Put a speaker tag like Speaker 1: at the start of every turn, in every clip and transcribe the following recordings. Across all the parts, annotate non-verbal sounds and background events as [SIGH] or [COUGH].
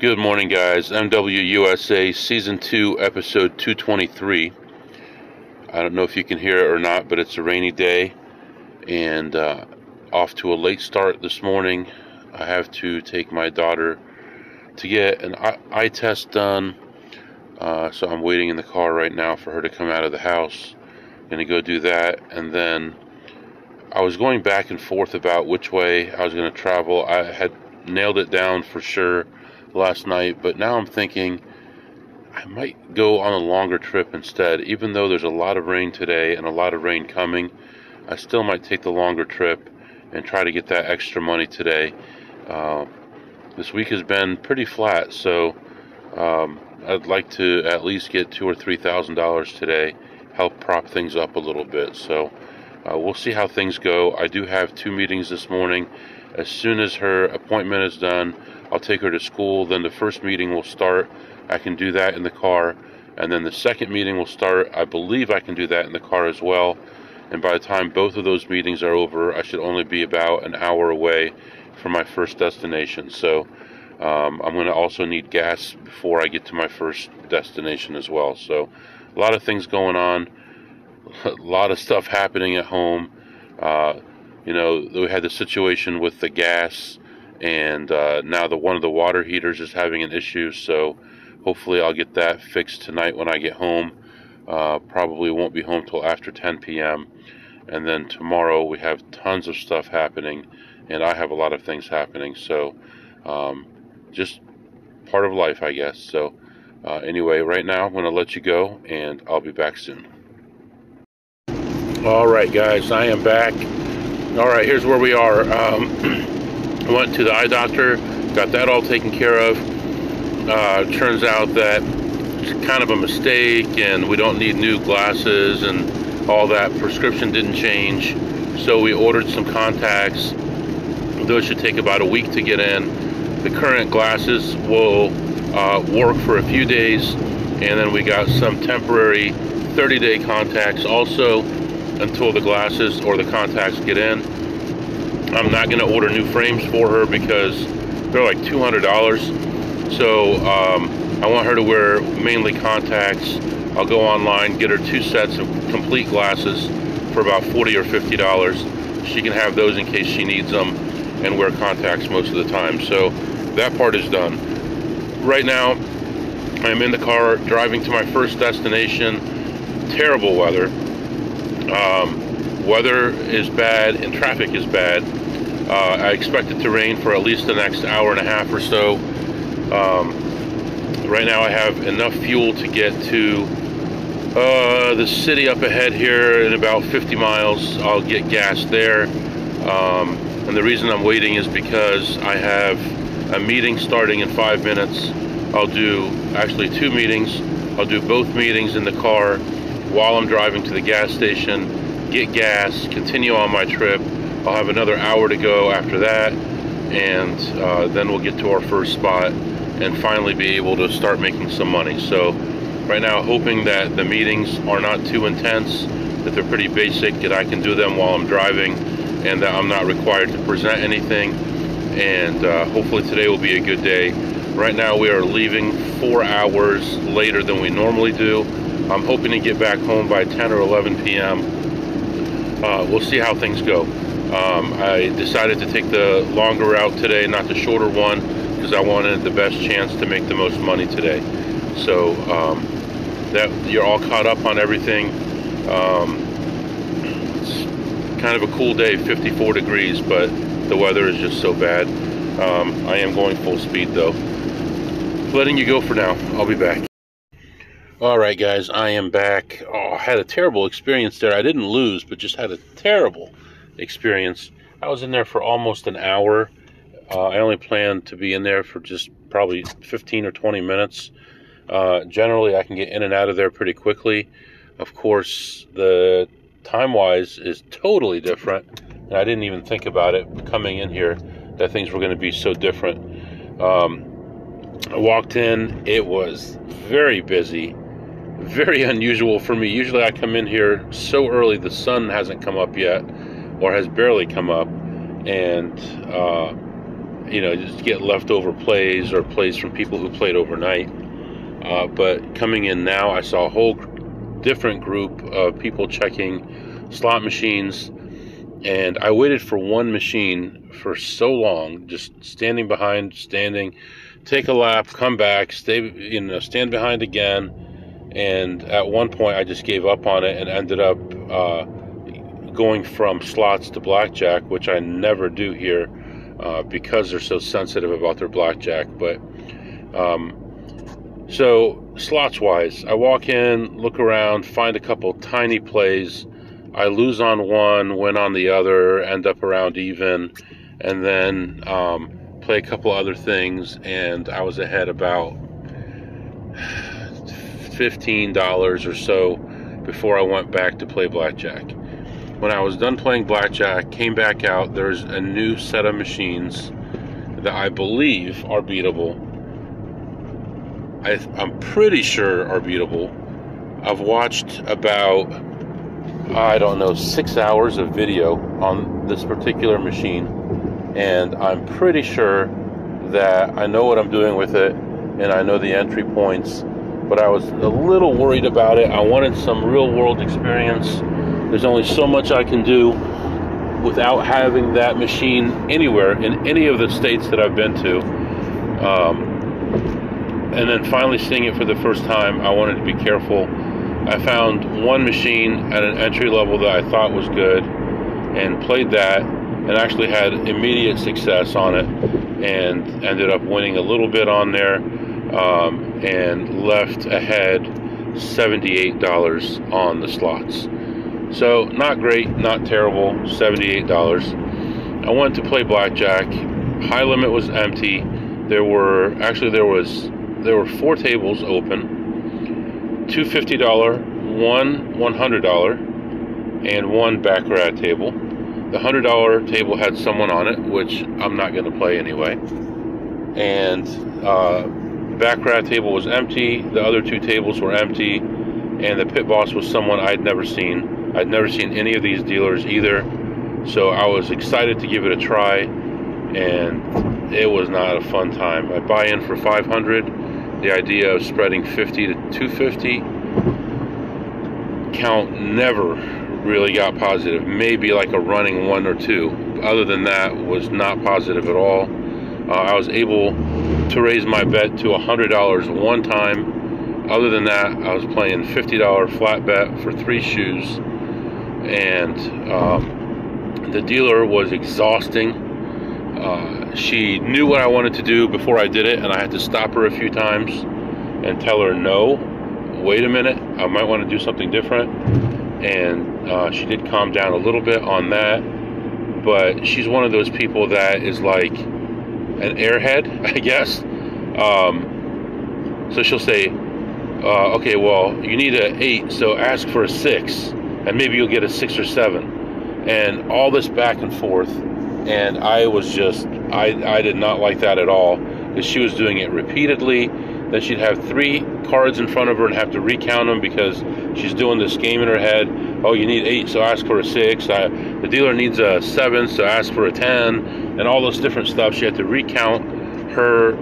Speaker 1: Good morning, guys. MWUSA Season 2, Episode 223. I don't know if you can hear it or not, but it's a rainy day and uh, off to a late start this morning. I have to take my daughter to get an eye, test done. Uh, so I'm waiting in the car right now for her to come out of the house. I'm Gonna go do that, and then I was going back and forth about which way I was gonna travel. I had nailed it down for sure last night, but now I'm thinking I might go on a longer trip instead. Even though there's a lot of rain today and a lot of rain coming, I still might take the longer trip and try to get that extra money today. Uh, this week has been pretty flat, so um, I'd like to at least get two or three thousand dollars today, help prop things up a little bit. So uh, we'll see how things go. I do have two meetings this morning. As soon as her appointment is done, I'll take her to school. Then the first meeting will start. I can do that in the car. And then the second meeting will start. I believe I can do that in the car as well. And by the time both of those meetings are over, I should only be about an hour away from my first destination. So um, I'm going to also need gas before I get to my first destination as well. So a lot of things going on, [LAUGHS] a lot of stuff happening at home. Uh, you know, we had the situation with the gas, and uh, now the one of the water heaters is having an issue. So hopefully, I'll get that fixed tonight when I get home. Uh, probably won't be home till after 10 p.m. And then tomorrow we have tons of stuff happening, and I have a lot of things happening. So um, just part of life, I guess. So uh, anyway, right now I'm going to let you go, and I'll be back soon. All right, guys, I am back. All right, here's where we are. Um, [CLEARS THROAT] went to the eye doctor, got that all taken care of. Uh, turns out that it's kind of a mistake, and we don't need new glasses and all that. Prescription didn't change, so we ordered some contacts. Those should take about a week to get in. The current glasses will uh, work for a few days, and then we got some temporary 30 day contacts also until the glasses or the contacts get in. I'm not going to order new frames for her because they're like $200. So um, I want her to wear mainly contacts. I'll go online, get her two sets of complete glasses for about 40 or $50. She can have those in case she needs them and wear contacts most of the time. So that part is done. Right now, I'm in the car driving to my first destination. Terrible weather. Um, weather is bad and traffic is bad. Uh, I expect it to rain for at least the next hour and a half or so. Um, right now, I have enough fuel to get to uh, the city up ahead here in about 50 miles. I'll get gas there. Um, and the reason I'm waiting is because I have a meeting starting in five minutes. I'll do actually two meetings. I'll do both meetings in the car while I'm driving to the gas station, get gas, continue on my trip. I'll have another hour to go after that, and uh, then we'll get to our first spot and finally be able to start making some money. So, right now, hoping that the meetings are not too intense, that they're pretty basic, that I can do them while I'm driving, and that I'm not required to present anything. And uh, hopefully, today will be a good day. Right now, we are leaving four hours later than we normally do. I'm hoping to get back home by 10 or 11 p.m. Uh, we'll see how things go. Um, I decided to take the longer route today, not the shorter one, because I wanted the best chance to make the most money today. So um, that you're all caught up on everything. Um, it's kind of a cool day, 54 degrees, but the weather is just so bad. Um, I am going full speed though. Letting you go for now. I'll be back. All right, guys, I am back. Oh, I had a terrible experience there. I didn't lose, but just had a terrible experience. I was in there for almost an hour. Uh, I only planned to be in there for just probably 15 or 20 minutes. Uh, generally, I can get in and out of there pretty quickly. Of course, the time wise is totally different. And I didn't even think about it coming in here that things were going to be so different. Um, I walked in, it was very busy, very unusual for me. Usually, I come in here so early the sun hasn't come up yet or has barely come up, and uh, you know, just get leftover plays or plays from people who played overnight. Uh, but coming in now, I saw a whole different group of people checking slot machines, and I waited for one machine for so long, just standing behind, standing, take a lap, come back, stay, you know, stand behind again, and at one point I just gave up on it and ended up uh, going from slots to blackjack, which I never do here uh, because they're so sensitive about their blackjack. But um, so slots wise, I walk in, look around, find a couple tiny plays. I lose on one, win on the other, end up around even, and then um, play a couple other things, and I was ahead about fifteen dollars or so before I went back to play blackjack. When I was done playing blackjack, came back out, there's a new set of machines that I believe are beatable. I, I'm pretty sure are beatable. I've watched about, I don't know, six hours of video on this particular machine, and I'm pretty sure that I know what I'm doing with it and I know the entry points. But I was a little worried about it. I wanted some real world experience there's only so much I can do without having that machine anywhere in any of the states that I've been to. Um, and then finally seeing it for the first time, I wanted to be careful. I found one machine at an entry level that I thought was good and played that and actually had immediate success on it and ended up winning a little bit on there um, and left ahead $78 on the slots. So, not great, not terrible, $78. I went to play blackjack. High limit was empty. There were actually there was there were four tables open. Two $50, one $100, and one baccarat table. The $100 table had someone on it, which I'm not going to play anyway. And uh, baccarat table was empty. The other two tables were empty, and the pit boss was someone I'd never seen. I'd never seen any of these dealers either, so I was excited to give it a try, and it was not a fun time. I buy in for 500. The idea of spreading 50 to 250 count never really got positive. Maybe like a running one or two. Other than that, was not positive at all. Uh, I was able to raise my bet to $100 one time. Other than that, I was playing $50 flat bet for three shoes and um, the dealer was exhausting. Uh, she knew what I wanted to do before I did it, and I had to stop her a few times and tell her, no, wait a minute, I might want to do something different. And uh, she did calm down a little bit on that, but she's one of those people that is like an airhead, [LAUGHS] I guess. Um, so she'll say, uh, okay, well, you need an eight, so ask for a six and maybe you'll get a six or seven, and all this back and forth. And I was just, I, I did not like that at all because she was doing it repeatedly. Then she'd have three cards in front of her and have to recount them because she's doing this game in her head. Oh, you need eight, so ask for a six. I, the dealer needs a seven, so ask for a ten, and all this different stuff. She had to recount her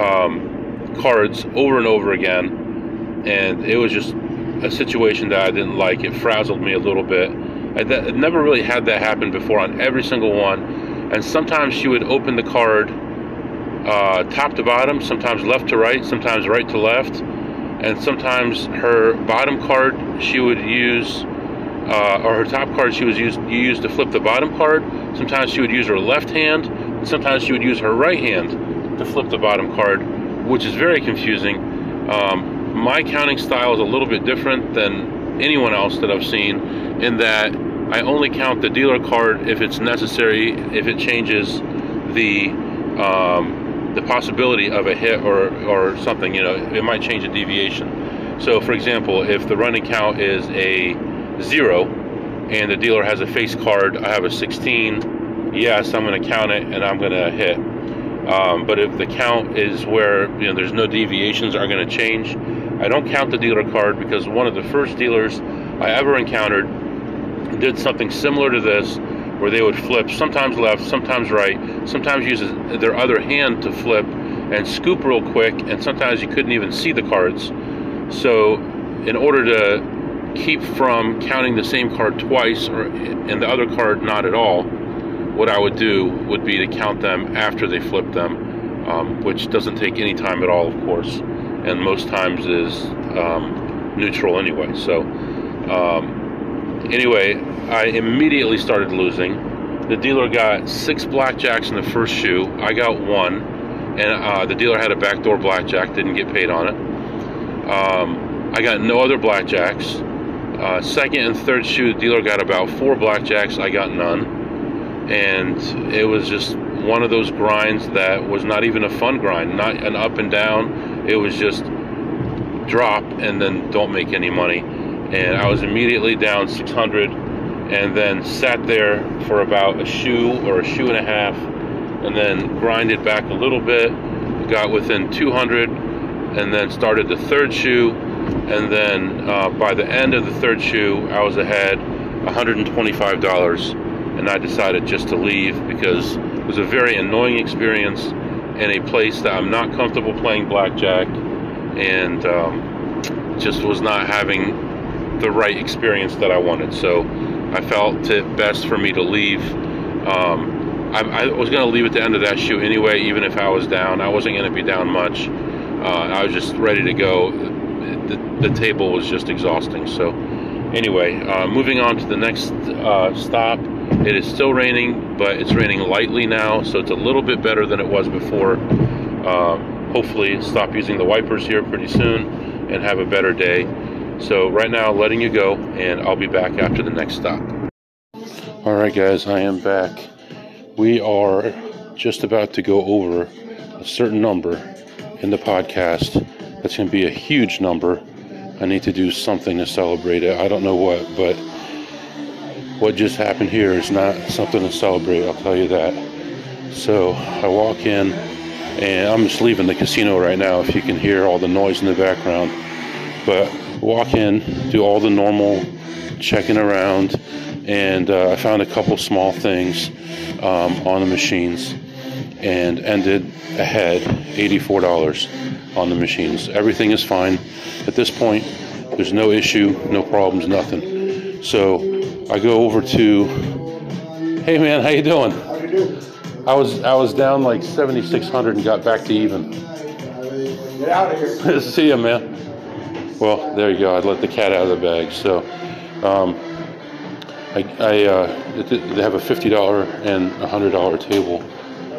Speaker 1: um, cards over and over again, and it was just a situation that I didn't like. It frazzled me a little bit. I never really had that happen before on every single one. And sometimes she would open the card uh, top to bottom, sometimes left to right, sometimes right to left. And sometimes her bottom card she would use, uh, or her top card she was used you used to flip the bottom card. Sometimes she would use her left hand, and sometimes she would use her right hand to flip the bottom card, which is very confusing. Um, my counting style is a little bit different than anyone else that I've seen in that I only count the dealer card if it's necessary, if it changes the um, the possibility of a hit or, or something, you know, it might change a deviation. So, for example, if the running count is a zero and the dealer has a face card, I have a 16, yes, I'm going to count it and I'm going to hit. Um, but if the count is where you know there's no deviations are going to change, I don't count the dealer card because one of the first dealers I ever encountered did something similar to this, where they would flip sometimes left, sometimes right, sometimes use their other hand to flip and scoop real quick, and sometimes you couldn't even see the cards. So, in order to keep from counting the same card twice or and the other card not at all, what I would do would be to count them after they flip them, um, which doesn't take any time at all, of course, and most times is um, neutral anyway. So, um, anyway, I immediately started losing. The dealer got six blackjacks in the first shoe. I got one, and uh, the dealer had a backdoor blackjack, didn't get paid on it. Um, I got no other blackjacks. Uh, second and third shoe, the dealer got about four blackjacks. I got none and it was just one of those grinds that was not even a fun grind, not an up and down. It was just drop and then don't make any money. And I was immediately down 600 and then sat there for about a shoe or a shoe and a half and then grinded back a little bit, got within 200 and then started the third shoe. And then uh, by the end of the third shoe, I was ahead $125 and I decided just to leave because it was a very annoying experience in a place that I'm not comfortable playing blackjack and um, just was not having the right experience that I wanted. So I felt it best for me to leave. Um, I, I, was going to leave at the end of that shoe anyway, even if I was down. I wasn't going to be down much. Uh, I was just ready to go. The, the, table was just exhausting. So, anyway, uh, moving on to the next uh, stop it is still raining, but it's raining lightly now, so it's a little bit better than it was before. Uh, hopefully, stop using the wipers here pretty soon and have a better day. So, right now, letting you go, and I'll be back after the next stop. All right, guys, I am back. We are just about to go over a certain number in the podcast. That's going to be a huge number. I need to do something to celebrate it. I don't know what, but what just happened here is not something to celebrate, I'll tell you that. So I walk in, and I'm just leaving the casino right now if you can hear all the noise in the background. But walk in, do all the normal checking around, and uh, I found a couple small things um, on the machines and ended ahead $84 on the machines. Everything is fine at this point. There's no issue, no problems, nothing. So I go over to, hey man, how you doing?
Speaker 2: How you doing?
Speaker 1: I was I was down like 7,600 and got back to even.
Speaker 2: Get out of here. [LAUGHS]
Speaker 1: See ya, man. Well, there you go. I let the cat out of the bag. So, um, I, I uh, they have a $50 and a $100 table,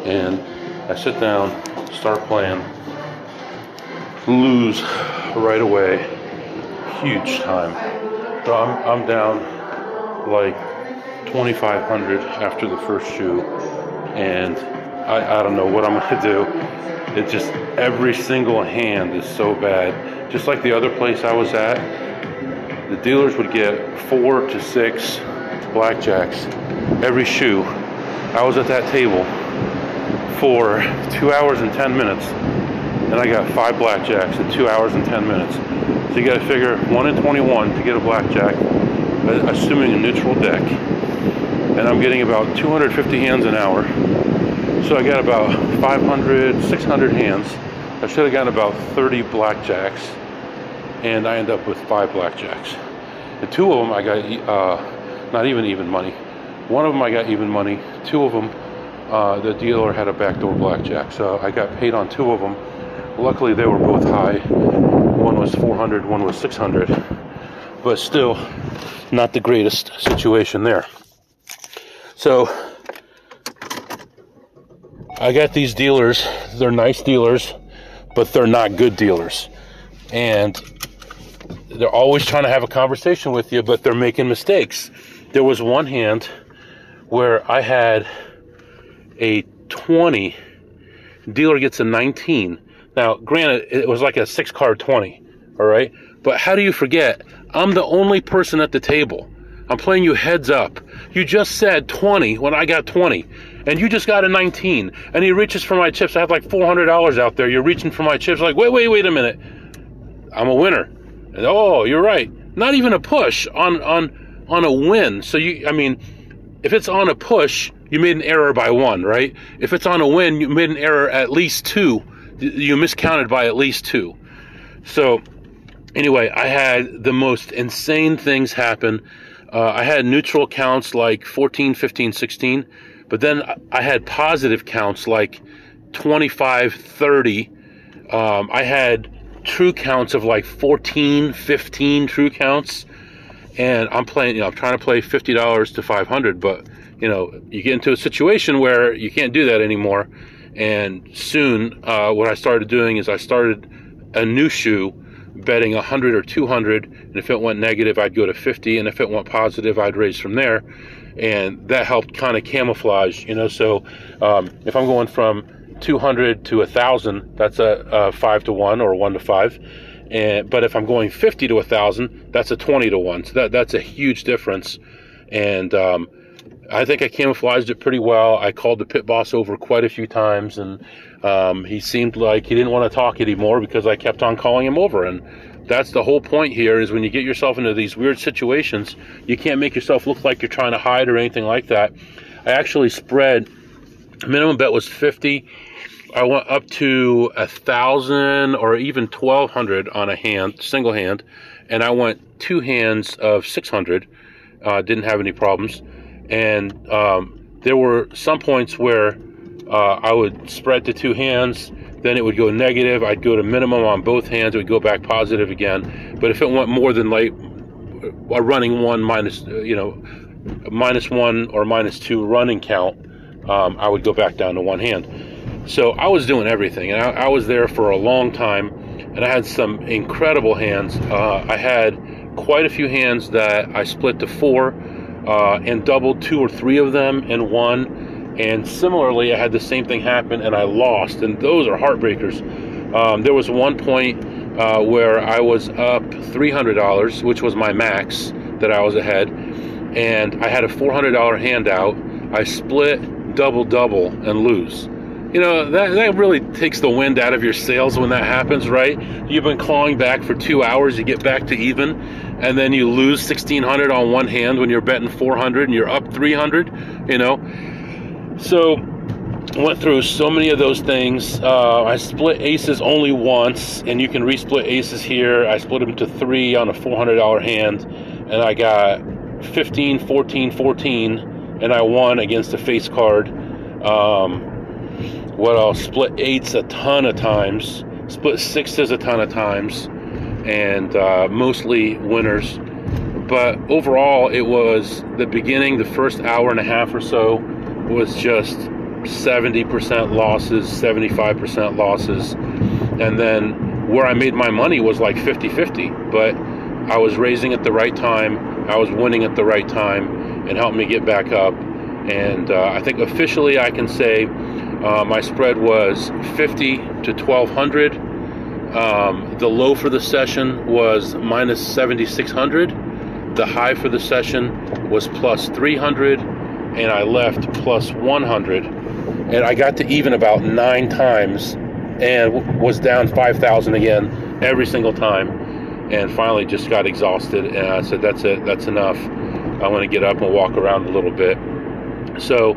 Speaker 1: and I sit down, start playing, lose right away, huge time. So I'm I'm down like 2500 after the first shoe and I, I don't know what I'm [LAUGHS] gonna do. It just every single hand is so bad. Just like the other place I was at the dealers would get four to six blackjacks every shoe. I was at that table for two hours and 10 minutes and I got five blackjacks in two hours and 10 minutes so you got to figure 1 in 21 to get a blackjack assuming a neutral deck. And I'm getting about 250 hands an hour. So I got about 500, 600 hands. I should have gotten about 30 blackjacks. And I end up with five blackjacks. And two of them I got uh, not even even money. One of them I got even money. Two of them, uh, the dealer had a backdoor blackjack. So I got paid on two of them. Luckily, they were both high. One was 400, one was 600 but still not the greatest situation there. So I got these dealers, they're nice dealers, but they're not good dealers. And they're always trying to have a conversation with you, but they're making mistakes. There was one hand where I had a 20, dealer gets a 19. Now, granted, it was like a six card 20, all right? But how do you forget? I'm the only person at the table. I'm playing you heads up. You just said 20 when I got 20. And you just got a 19. And he reaches for my chips. I have like $400 out there. You're reaching for my chips. Like, wait, wait, wait a minute. I'm a winner. And, oh, you're right. Not even a push on, on, on a win. So you, I mean, if it's on a push, you made an error by one, right? If it's on a win, you made an error at least two. You miscounted by at least two. So, anyway, I had the most insane things happen. Uh, I had neutral counts like 14, 15, 16, but then I had positive counts like 25, 30. Um, I had true counts of like 14, 15 true counts. And I'm playing, you know, I'm trying to play $50 to 500, but, you know, you get into a situation where you can't do that anymore. And soon, uh, what I started doing is I started a new shoe betting 100 or 200 and if it went negative i'd go to 50 and if it went positive i'd raise from there. And that helped kind of camouflage you know so um, if i'm going from 200 to 1000 that's a, a 5 to 1 or 1 to 5 and but if i'm going 50 to 1000 that's a 20 to 1 so that, that's a huge difference. And um, I think I camouflaged it pretty well. I called the pit boss over quite a few times, and um, he seemed like he didn't want to talk anymore because I kept on calling him over. And that's the whole point here: is when you get yourself into these weird situations, you can't make yourself look like you're trying to hide or anything like that. I actually spread minimum bet was fifty. I went up to a thousand or even twelve hundred on a hand, single hand, and I went two hands of six hundred. Uh, didn't have any problems and um, there were some points where uh, I would spread the two hands, then it would go negative. I'd go to minimum on both hands. It would go back positive again. But if it went more than like a running one minus, you know, minus one or minus two running count, um, I would go back down to one hand. So I was doing everything, and I, I was there for a long time, and I had some incredible hands. Uh, I had quite a few hands that I split to four uh, and doubled two or three of them and won. And similarly, I had the same thing happen and I lost. And those are heartbreakers. Um, there was one point uh, where I was up $300, which was my max that I was ahead. And I had a $400 handout. I split double double and lose. You know, that, that really takes the wind out of your sails when that happens, right? You've been clawing back for two hours, you get back to even, and then you lose 1600 on one hand when you're betting 400 and you're up 300, you know? So, went through so many of those things. Uh, I split aces only once, and you can resplit aces here. I split them to three on a $400 hand, and I got 15, 14, 14, and I won against a face card. Um, what else? Split eights a ton of times, split sixes a ton of times, and uh, mostly winners. But overall, it was the beginning, the first hour and a half or so was just 70% losses, 75% losses. And then where I made my money was like 50 50. But I was raising at the right time, I was winning at the right time, and helped me get back up. And uh, I think officially I can say uh, my spread was 50 to 1200. Um, the low for the session was minus 7600. The high for the session was plus 300, and I left plus 100. And I got to even about nine times and was down 5,000 again every single time. And finally just got exhausted. And I said, That's it, that's enough. I want to get up and walk around a little bit. So,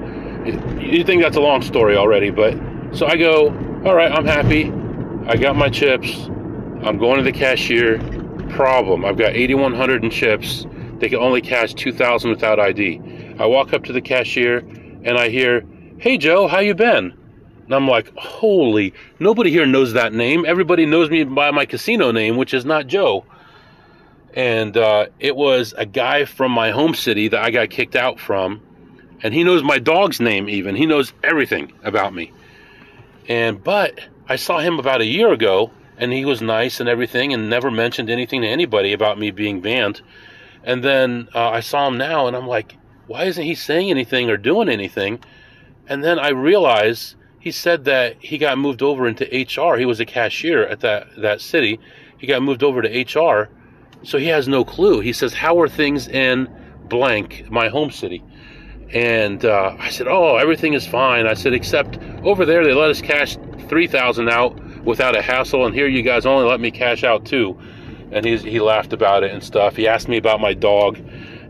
Speaker 1: you think that's a long story already, but so I go, all right, I'm happy. I got my chips. I'm going to the cashier. Problem, I've got 8,100 in chips. They can only cash 2,000 without ID. I walk up to the cashier and I hear, "Hey Joe, how you been?" And I'm like, "Holy! Nobody here knows that name. Everybody knows me by my casino name, which is not Joe." And uh, it was a guy from my home city that I got kicked out from and he knows my dog's name even. He knows everything about me. And but I saw him about a year ago and he was nice and everything and never mentioned anything to anybody about me being banned. And then uh, I saw him now and I'm like, why isn't he saying anything or doing anything? And then I realized he said that he got moved over into HR. He was a cashier at that that city. He got moved over to HR. So he has no clue. He says, "How are things in blank, my home city?" And uh, I said, "Oh, everything is fine." I said, "Except over there, they let us cash three thousand out without a hassle, and here you guys only let me cash out two. And he he laughed about it and stuff. He asked me about my dog,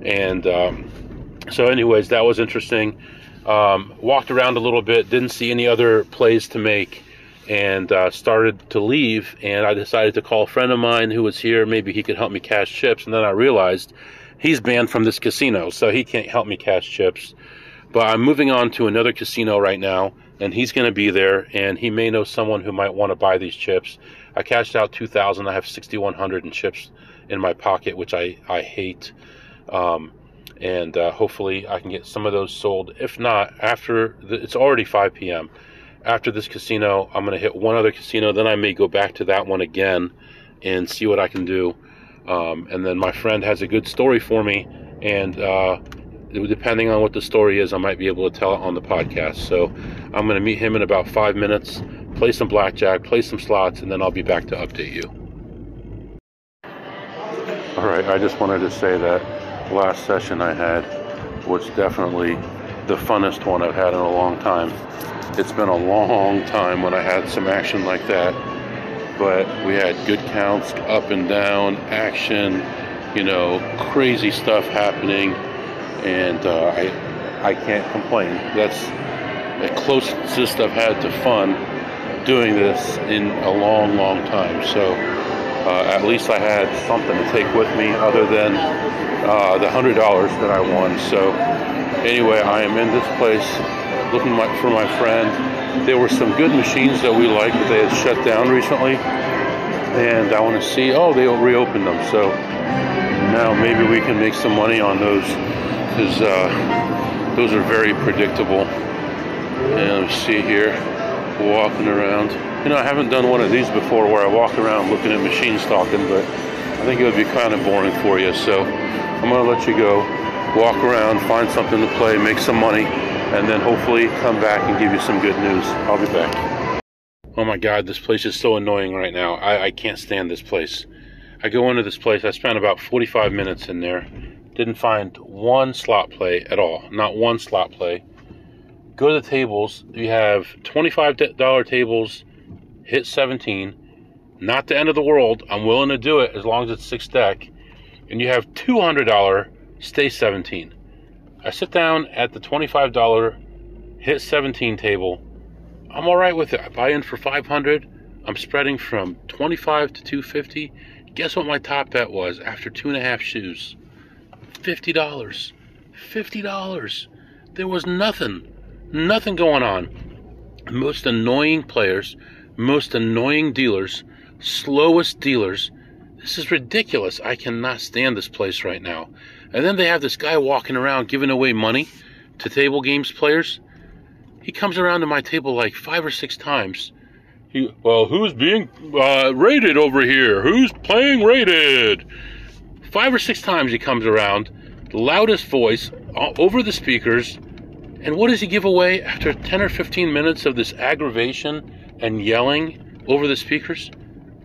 Speaker 1: and um, So, anyways, that was interesting. Um, walked around a little bit, didn't see any other plays to make, and uh, started to leave. And I decided to call a friend of mine who was here. Maybe he could help me cash chips. And then I realized he's banned from this casino, so he can't help me cash chips. But I'm moving on to another casino right now, and he's going to be there, and he may know someone who might want to buy these chips. I cashed out 2,000. I have 6,100 in chips in my pocket, which I I hate. Um, and uh, hopefully I can get some of those sold. If not, after the, it's already 5 p.m. After this casino, I'm going to hit one other casino. Then I may go back to that one again and see what I can do. Um, and then my friend has a good story for me, and uh, depending on what the story is, I might be able to tell it on the podcast. So I'm going to meet him in about five minutes, play some blackjack, play some slots, and then I'll be back to update you. All right, I just wanted to say that last session I had was definitely the funnest one I've had in a long time. It's been a long time when I had some action like that, but we had good counts, up and down, action, you know, crazy stuff happening, and uh, I, I can't complain. That's the closest I've had to fun doing this in a long, long time. So uh, at least I had something to take with me other than uh, the hundred dollars that I won. So anyway, I am in this place looking for my friend. There were some good machines that we liked that they had shut down recently, and I want to see. Oh, they reopened them. So now maybe we can make some money on those because uh, those are very predictable. And let's see here, walking around. You know, I haven't done one of these before where I walk around looking at machines talking, but I think it would be kind of boring for you. So I'm going to let you go, walk around, find something to play, make some money, and then hopefully come back and give you some good news. I'll be back. Oh my God, this place is so annoying right now. I, I can't stand this place. I go into this place, I spent about 45 minutes in there, didn't find one slot play at all, not one slot play. Go to the tables, you have $25 tables hit 17. Not the end of the world. I'm willing to do it as long as it's six deck. And you have $200 stay 17. I sit down at the $25 hit 17 table. I'm all right with it. I buy in for 500. I'm spreading from 25 to 250. Guess what my top bet was after two and a half shoes? $50. $50. There was nothing, nothing going on. Most annoying players most annoying dealers, slowest dealers. This is ridiculous. I cannot stand this place right now. And then they have this guy walking around giving away money to table games players. He comes around to my table like five or six times. He, well, who's being uh, rated over here? Who's playing rated? Five or six times he comes around, loudest voice uh, over the speakers. And what does he give away after 10 or 15 minutes of this aggravation and yelling over the speakers?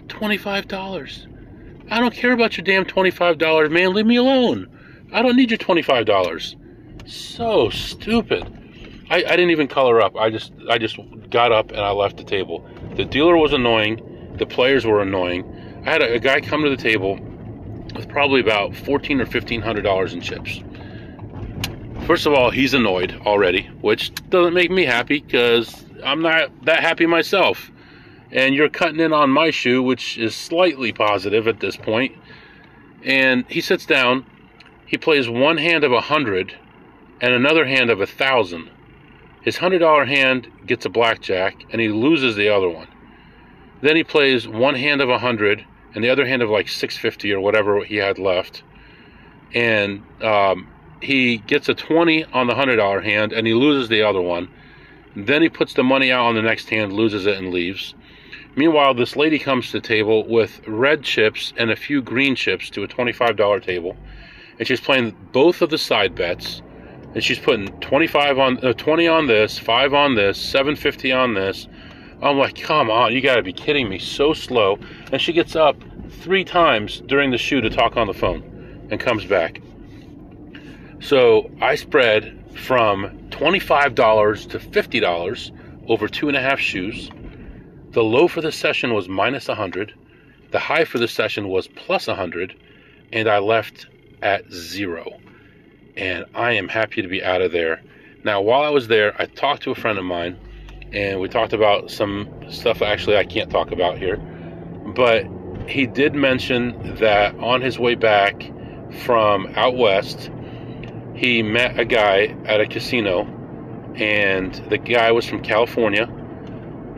Speaker 1: $25. I don't care about your damn $25, man. Leave me alone. I don't need your $25. So stupid. I, I didn't even color up. I just I just got up and I left the table. The dealer was annoying. The players were annoying. I had a, a guy come to the table with probably about fourteen or fifteen hundred dollars in chips. First of all, he's annoyed already, which doesn't make me happy because I'm not that happy myself. And you're cutting in on my shoe, which is slightly positive at this point. And he sits down, he plays one hand of a hundred and another hand of a thousand. His hundred dollar hand gets a blackjack and he loses the other one. Then he plays one hand of a hundred and the other hand of like 650 or whatever he had left. And um, he gets a 20 on the hundred dollar hand and he loses the other one then he puts the money out on the next hand, loses it, and leaves. Meanwhile, this lady comes to the table with red chips and a few green chips to a $25 table. And she's playing both of the side bets. And she's putting 25 on, uh, 20 on this, 5 on this, 750 on this. I'm like, come on, you gotta be kidding me. So slow. And she gets up three times during the shoe to talk on the phone and comes back. So I spread from $25 to $50 over two and a half shoes. The low for the session was minus 100. The high for the session was plus 100. And I left at zero. And I am happy to be out of there. Now, while I was there, I talked to a friend of mine, and we talked about some stuff actually I can't talk about here. But he did mention that on his way back from out west, he met a guy at a casino, and the guy was from California.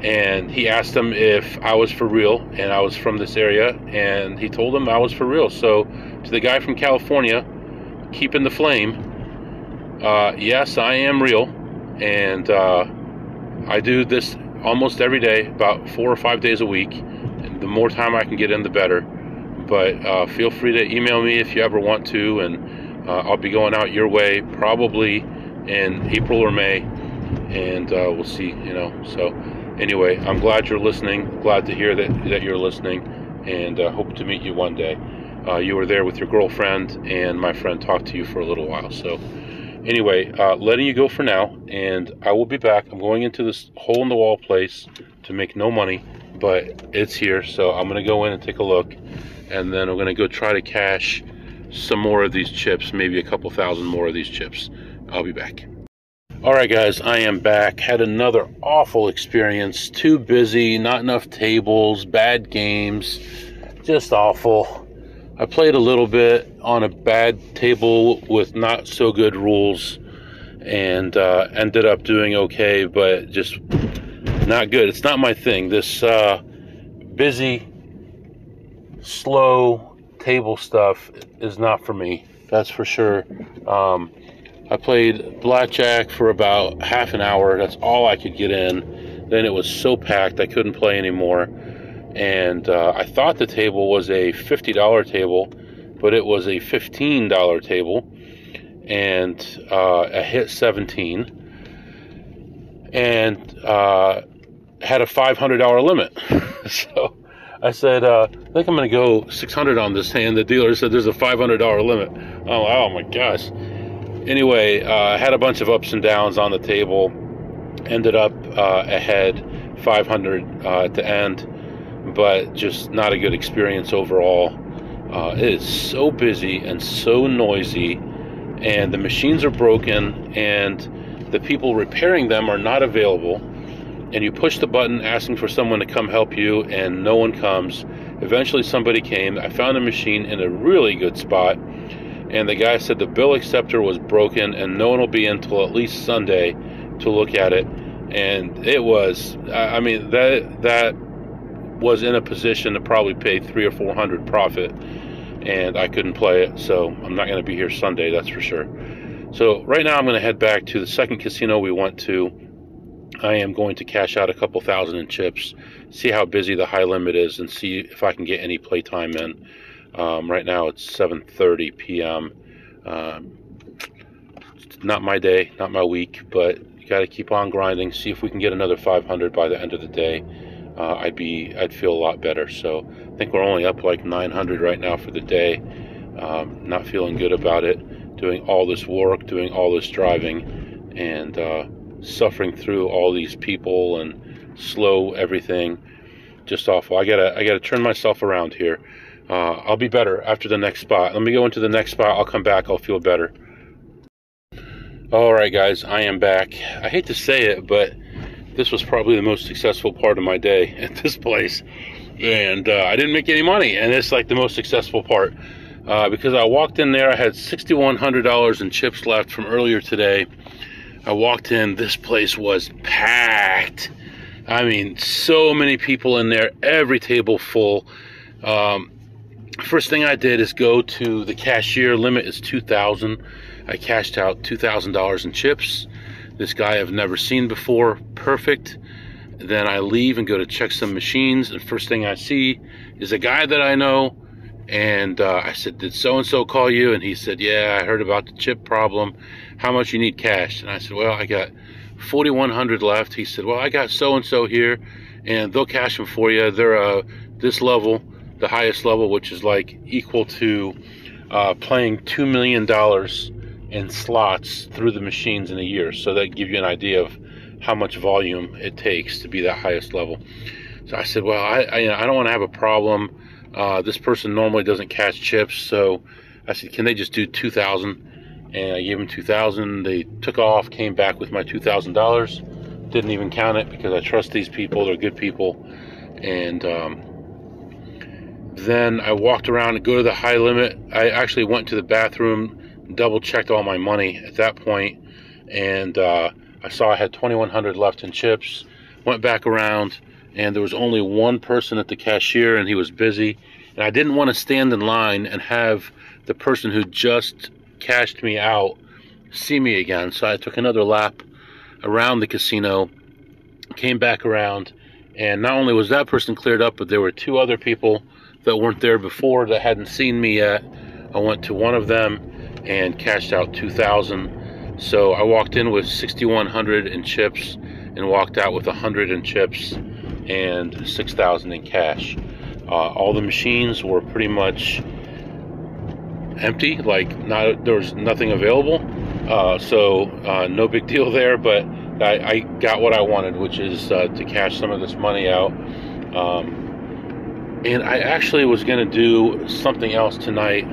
Speaker 1: And he asked him if I was for real and I was from this area, and he told him I was for real. So, to the guy from California, keeping the flame, uh, yes, I am real, and uh, I do this almost every day, about four or five days a week. And the more time I can get in, the better. But uh, feel free to email me if you ever want to, and uh, I'll be going out your way probably in April or May, and uh, we'll see. You know, so anyway, I'm glad you're listening. Glad to hear that that you're listening, and uh, hope to meet you one day. Uh, you were there with your girlfriend, and my friend talked to you for a little while. So anyway, uh, letting you go for now, and I will be back. I'm going into this hole in the wall place to make no money, but it's here, so I'm gonna go in and take a look, and then I'm gonna go try to cash some more of these chips, maybe a couple thousand more of these chips. I'll be back. All right, guys, I am back. Had another awful experience. Too busy, not enough tables, bad games, just awful. I played a little bit on a bad table with not so good rules and uh, ended up doing okay, but just not good. It's not my thing. This uh, busy, slow table stuff is not for me. That's for sure. Um, I played blackjack for about half an hour. That's all I could get in. Then it was so packed I couldn't play anymore and uh, I thought the table was a $50 table, but it was a $15 table, and uh, I hit 17, and uh, had a $500 limit. [LAUGHS] so I said, uh, I think I'm going to go 600 on this hand. The dealer said there's a $500 limit. Oh, oh my gosh. Anyway, uh, I had a bunch of ups and downs on the table. Ended up uh, ahead 500 at the end but just not a good experience overall. Uh, it is so busy and so noisy, and the machines are broken, and the people repairing them are not available. And you push the button asking for someone to come help you, and no one comes. Eventually, somebody came. I found a machine in a really good spot, and the guy said the bill acceptor was broken, and no one will be in until at least Sunday to look at it. And it was, I mean, that that was in a position to probably pay three or four hundred profit, and I couldn't play it, so I'm not going to be here Sunday, that's for sure. So right now I'm going to head back to the second casino we went to. I am going to cash out a couple thousand in chips, see how busy the high limit is, and see if I can get any playtime in. Um, right now it's 7:30 p.m. Um, not my day, not my week, but you got to keep on grinding. See if we can get another 500 by the end of the day uh, I'd be I'd feel a lot better. So I think we're only up like 900 right now for the day. Um, not feeling good about it. Doing all this work, doing all this driving, and uh, suffering through all these people and slow everything. Just awful. I gotta I gotta turn myself around here. Uh, I'll be better after the next spot. Let me go into the next spot. I'll come back. I'll feel better. All right, guys, I am back. I hate to say it, but this was probably the most successful part of my day [LAUGHS] at this place. And uh, I didn't make any money, and it's like the most successful part. Uh, because I walked in there, I had $6,100 in chips left from earlier today. I walked in, this place was packed. I mean, so many people in there, every table full. Um, first thing I did is go to the cashier. Limit is 2000 I cashed out $2,000 in chips. This guy I've never seen before, perfect. Then I leave and go to check some machines, and first thing I see is a guy that I know. And uh, I said, Did so and so call you? And he said, Yeah, I heard about the chip problem. How much you need cash? And I said, Well, I got 4100 left. He said, Well, I got so and so here, and they'll cash them for you. They're uh, this level, the highest level, which is like equal to uh, playing $2 million in slots through the machines in a year. So that give you an idea of how much volume it takes to be that highest level. So I said, well, I, I, you know, I don't want to have a problem. Uh, this person normally doesn't catch chips, so I said, can they just do 2,000? and I gave them two thousand. They took off, came back with my two thousand dollars. Didn't even count it because I trust these people; they're good people. And um, then I walked around to go to the high limit. I actually went to the bathroom, double checked all my money at that point, and uh, I saw I had 2100 left in chips. Went back around, and there was only one person at the cashier, and he was busy. And I didn't want to stand in line and have the person who just cashed me out see me again. So I took another lap around the casino, came back around, and not only was that person cleared up, but there were two other people that weren't there before that hadn't seen me yet. I went to one of them and cashed out 2000 so I walked in with 6100 in chips and walked out with 100 in chips and 6000 in cash. Uh, all the machines were pretty much empty, like not there was nothing available. Uh, so uh, no big [LAUGHS] deal there, but I, I, got what I wanted, which is uh, to cash some of this money out. Um, and I actually was going to do something else tonight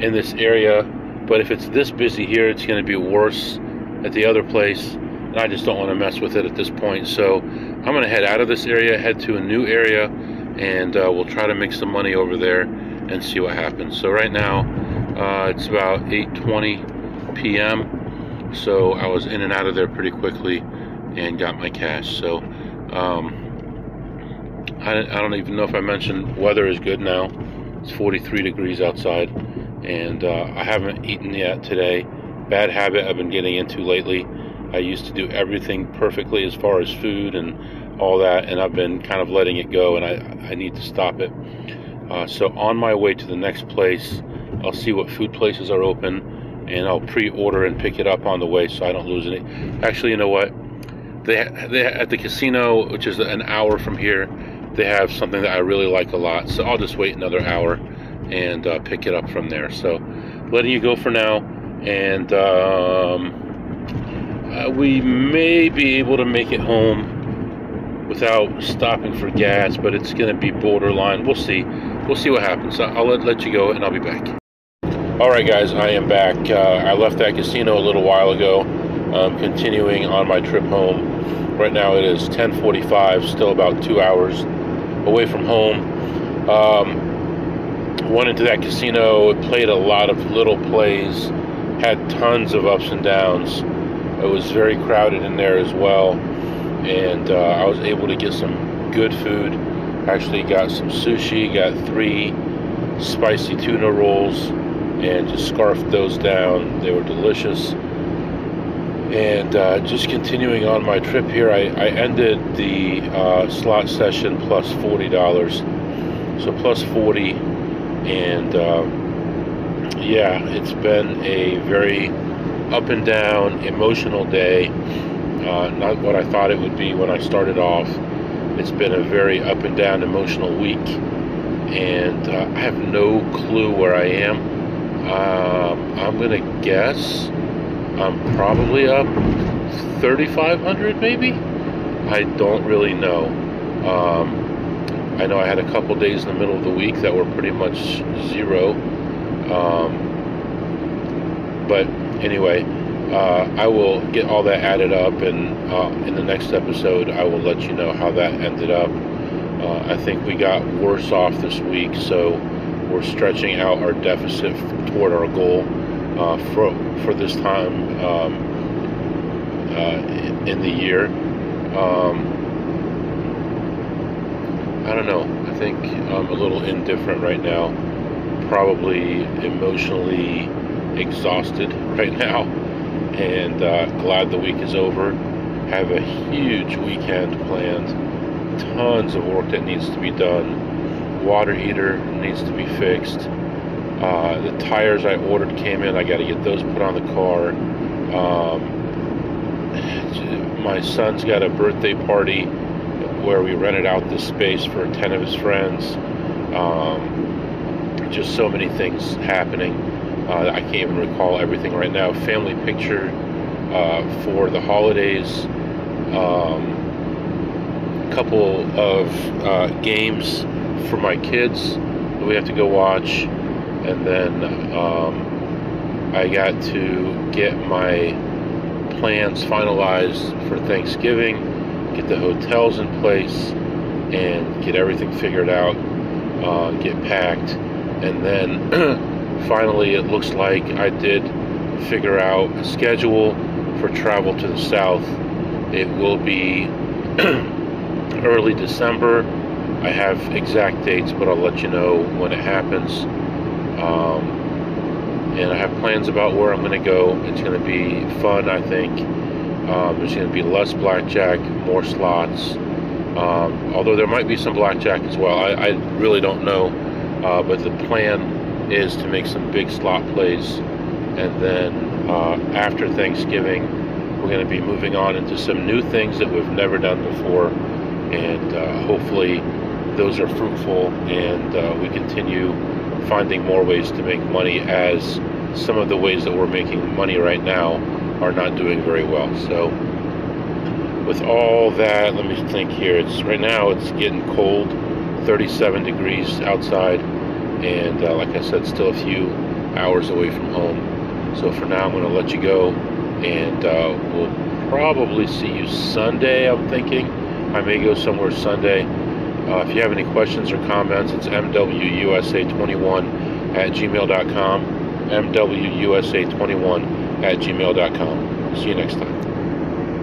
Speaker 1: in this area, but if it's this busy here, it's going to be worse at the other place. And I just don't want to mess with it at this point. So I'm going to head out of this area, head to a new area, and uh, we'll try to make some money over there and see what happens. So right now, uh, it's about 8:20 p.m. So I was in and out of there pretty quickly and got my cash. So um, I, I, don't even know if I mentioned weather is good now. It's 43 degrees outside, and uh, I haven't eaten yet today. Bad habit I've been getting into lately. I used to do everything perfectly as far as food and all that, and I've been kind of letting it go, and I, I need to stop it. Uh, so on my way to the next place, I'll see what food places are open, and I'll pre-order and pick it up on the way so I don't lose any. Actually, you know what? They, they at the casino, which is an hour from here, they have something that I really like a lot. So I'll just wait another hour and uh, pick it up from there. So letting you go for now, and um, uh, we may be able to make it home without stopping for gas, but it's going to be borderline. We'll see. We'll see what happens. I'll let, let you go, and I'll be back. All right, guys, I am back. Uh, I left that casino a little while ago. Um, continuing on my trip home. Right now it is 10:45, still about two hours away from home. Um, went into that casino, played a lot of little plays, had tons of ups and downs. It was very crowded in there as well, and uh, I was able to get some good food. Actually, got some sushi, got three spicy tuna rolls and just scarfed those down. They were delicious. And uh, just continuing on my trip here, I, I ended the uh, slot session plus $40. So plus 40 and um, yeah, it's been a very up and down, emotional day. Uh, not what I thought it would be when I started off. It's been a very up and down emotional week, and uh, I have no clue where I am. Um, I'm gonna guess I'm probably up 3,500 maybe. I don't really know. Um, I know I had a couple days in the middle of the week that were pretty much zero. Um, but anyway, uh, I will get all that added up, and uh, in the next episode, I will let you know how that ended up. Uh, I think we got worse off this week, so we're stretching out our deficit toward our goal uh, for for this time um, uh, in the year. Um, I don't know. I think I'm a little indifferent right now. Probably emotionally exhausted [LAUGHS] right now, and uh, glad the week is over. Have a huge weekend planned. Tons of work that needs to be done water heater needs to be fixed. Uh, the tires I ordered came in. I got to get those put on the car. Um, [SIGHS] my son's got a birthday party where we rented out this space for 10 of his friends. Um, just so many things happening. Uh, I can't even recall everything right now. Family picture uh, for the holidays. Um, couple of uh, games for my kids we have to go watch, and then um, I got to get my plans finalized for Thanksgiving, get the hotels in place, and get everything figured out, uh, get packed, and then [CLEARS THROAT] finally it looks like I did figure out a schedule for travel to the south. It will be [CLEARS THROAT] early December. I have exact dates, but I'll let you know when it happens. Um, and I have plans about where I'm going to go. It's going to be fun, I think. Um, there's going to be less blackjack, more slots. Um, although there might be some blackjack as well. I, I really don't know. Uh, but the plan is to make some big slot plays. And then uh, after Thanksgiving, we're going to be moving on into some new things that we've never done before. And uh, hopefully, those are fruitful and uh, we continue finding more ways to make money as some of the ways that we're making money right now are not doing very well. So with all that, let me think here. It's right now it's getting cold, 37 degrees outside, and uh, like I said, still a few hours away from home. So for now, I'm going to let you go, and uh, we'll probably see you Sunday. I'm thinking I may go somewhere Sunday. Uh, if you have any questions or comments, it's mwusa21 at gmail.com. mwusa21 at gmail.com. See you next time.